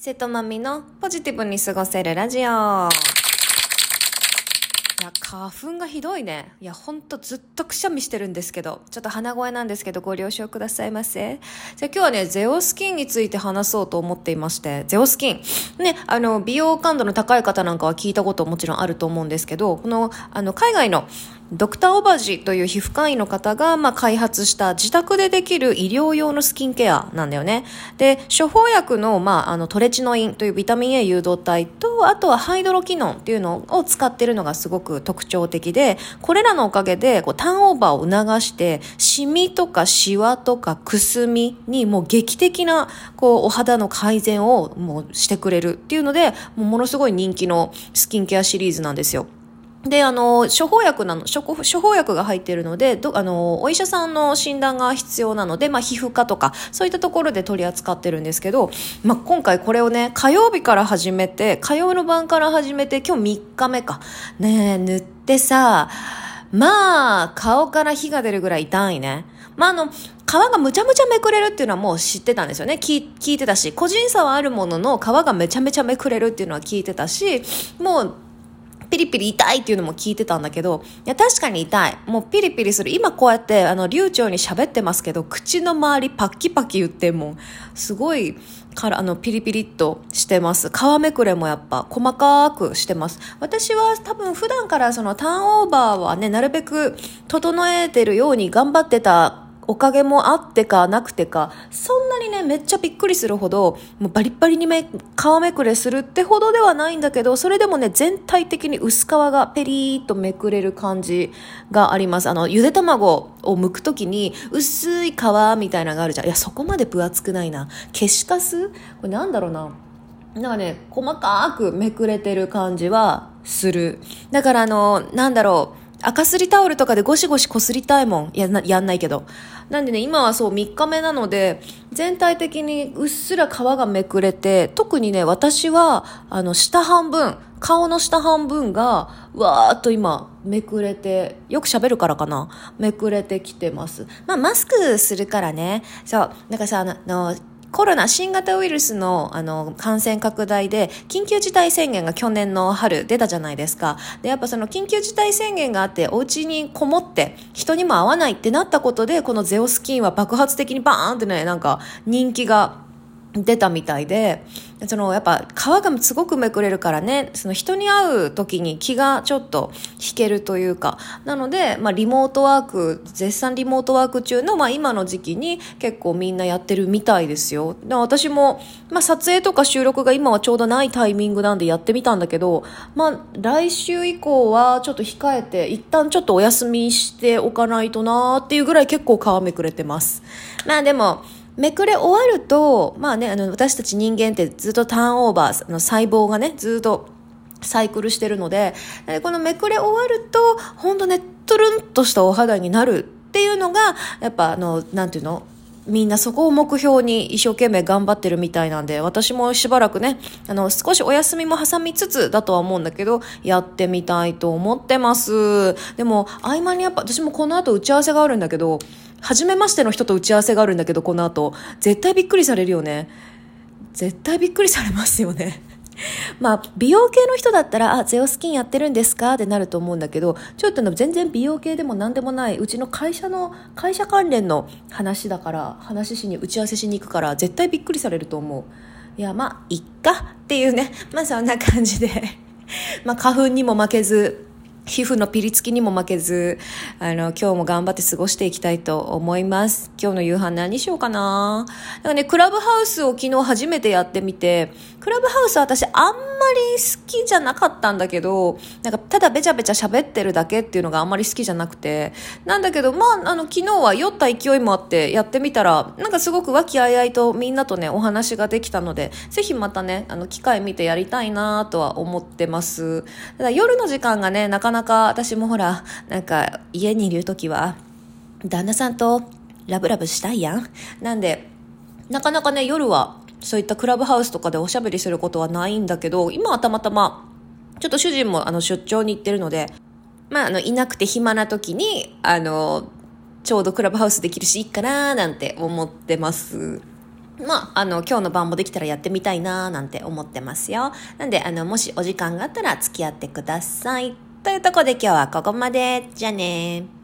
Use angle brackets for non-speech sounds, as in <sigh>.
瀬戸まみのポジティブに過ごせるラジオ。いや、花粉がひどいね。いや、ほんとずっとくしゃみしてるんですけど、ちょっと鼻声なんですけど、ご了承くださいませ。じゃあ今日はね、ゼオスキンについて話そうと思っていまして、ゼオスキン。ね、あの、美容感度の高い方なんかは聞いたこともちろんあると思うんですけど、この、あの、海外のドクターオバジという皮膚科医の方が、まあ、開発した自宅でできる医療用のスキンケアなんだよね。で、処方薬の、まあ、あの、トレチノインというビタミン A 誘導体と、あとはハイドロキノンっていうのを使ってるのがすごく特徴的で、これらのおかげで、こう、ターンオーバーを促して、シミとかシワとかくすみにもう劇的な、こう、お肌の改善をもうしてくれるっていうので、もうものすごい人気のスキンケアシリーズなんですよ。で、あの、処方薬なの、処方薬が入っているので、ど、あの、お医者さんの診断が必要なので、まあ、皮膚科とか、そういったところで取り扱ってるんですけど、まあ、今回これをね、火曜日から始めて、火曜の晩から始めて、今日3日目か。ねえ、塗ってさ、まあ、顔から火が出るぐらい痛いね。まあ、あの、皮がむちゃむちゃめくれるっていうのはもう知ってたんですよね。聞聞いてたし、個人差はあるものの皮がめちゃめちゃめくれるっていうのは聞いてたし、もう、ピリピリ痛いっていうのも聞いてたんだけど、いや、確かに痛い。もうピリピリする。今こうやって、あの、流暢に喋ってますけど、口の周りパッキパキ言っても、すごい、からあのピリピリっとしてます皮めくれもやっぱ細かくしてます私は多分普段からそのターンオーバーはねなるべく整えてるように頑張ってたおかげもあってかなくてか、そんなにね、めっちゃびっくりするほど、もうバリッバリにめ、皮めくれするってほどではないんだけど、それでもね、全体的に薄皮がペリーっとめくれる感じがあります。あの、ゆで卵を剥くときに、薄い皮みたいなのがあるじゃん。いや、そこまで分厚くないな。消しカス？これなんだろうな。なんかね、細かくめくれてる感じはする。だからあの、なんだろう。赤すりタオルとかでゴシゴシこすりたいもん。やな、やんないけど。なんでね、今はそう3日目なので、全体的にうっすら皮がめくれて、特にね、私は、あの、下半分、顔の下半分が、わーっと今、めくれて、よく喋るからかなめくれてきてます。まあ、マスクするからね。そう。なんかさ、あの、コロナ、新型ウイルスのあの感染拡大で緊急事態宣言が去年の春出たじゃないですか。で、やっぱその緊急事態宣言があってお家にこもって人にも会わないってなったことでこのゼオスキンは爆発的にバーンってね、なんか人気が出たみたいで、そのやっぱ皮がすごくめくれるからね、その人に会う時に気がちょっと引けるというか、なので、まあリモートワーク、絶賛リモートワーク中の、まあ今の時期に結構みんなやってるみたいですよ。で私も、まあ撮影とか収録が今はちょうどないタイミングなんでやってみたんだけど、まあ来週以降はちょっと控えて、一旦ちょっとお休みしておかないとなーっていうぐらい結構皮めくれてます。まあでも、めくれ終わると、まあね、あの、私たち人間ってずっとターンオーバー、の細胞がね、ずっとサイクルしてるので、このめくれ終わると、ほんとね、トゥルンとしたお肌になるっていうのが、やっぱあの、なんていうの？みんなそこを目標に一生懸命頑張ってるみたいなんで、私もしばらくね、あの、少しお休みも挟みつつだとは思うんだけど、やってみたいと思ってます。でも、合間にやっぱ、私もこの後打ち合わせがあるんだけど、初めましての人と打ち合わせがあるんだけど、この後。絶対びっくりされるよね。絶対びっくりされますよね。<laughs> まあ、美容系の人だったら、あ、ゼオスキンやってるんですか？ってなると思うんだけど、ちょっと全然美容系でも何でもない、うちの会社の、会社関連の話だから、話しに、打ち合わせしに行くから、絶対びっくりされると思う。いや、まあ、いっかっていうね。まあ、そんな感じで <laughs> まあ、花粉にも負けず、皮膚のピリつきにも負けず、あの、今日も頑張って過ごしていきたいと思います。今日の夕飯何しようかななんかね、クラブハウスを昨日初めてやってみて、クラブハウスは私あんまり好きじゃなかったんだけど、なんかただべちゃべちゃ喋ってるだけっていうのがあんまり好きじゃなくて、なんだけど、まあ、あの、昨日は酔った勢いもあってやってみたら、なんかすごく和気あいあいとみんなとね、お話ができたので、ぜひまたね、あの、機会見てやりたいなとは思ってます。ただ夜の時間がね、なかなかなか私もほら、なんか家にいる時は、旦那さんとラブラブしたいやん？なんで、なかなかね、夜はそういったクラブハウスとかでおしゃべりすることはないんだけど、今はたまたま、ちょっと主人もあの出張に行ってるので、まあ、あの、いなくて暇な時に、あの、ちょうどクラブハウスできるし、いいかなーなんて思ってます。まあ、あの、今日の晩もできたらやってみたいなーなんて思ってますよ。なんで、あの、もしお時間があったら付き合ってください。というとこで今日はここまで。じゃあね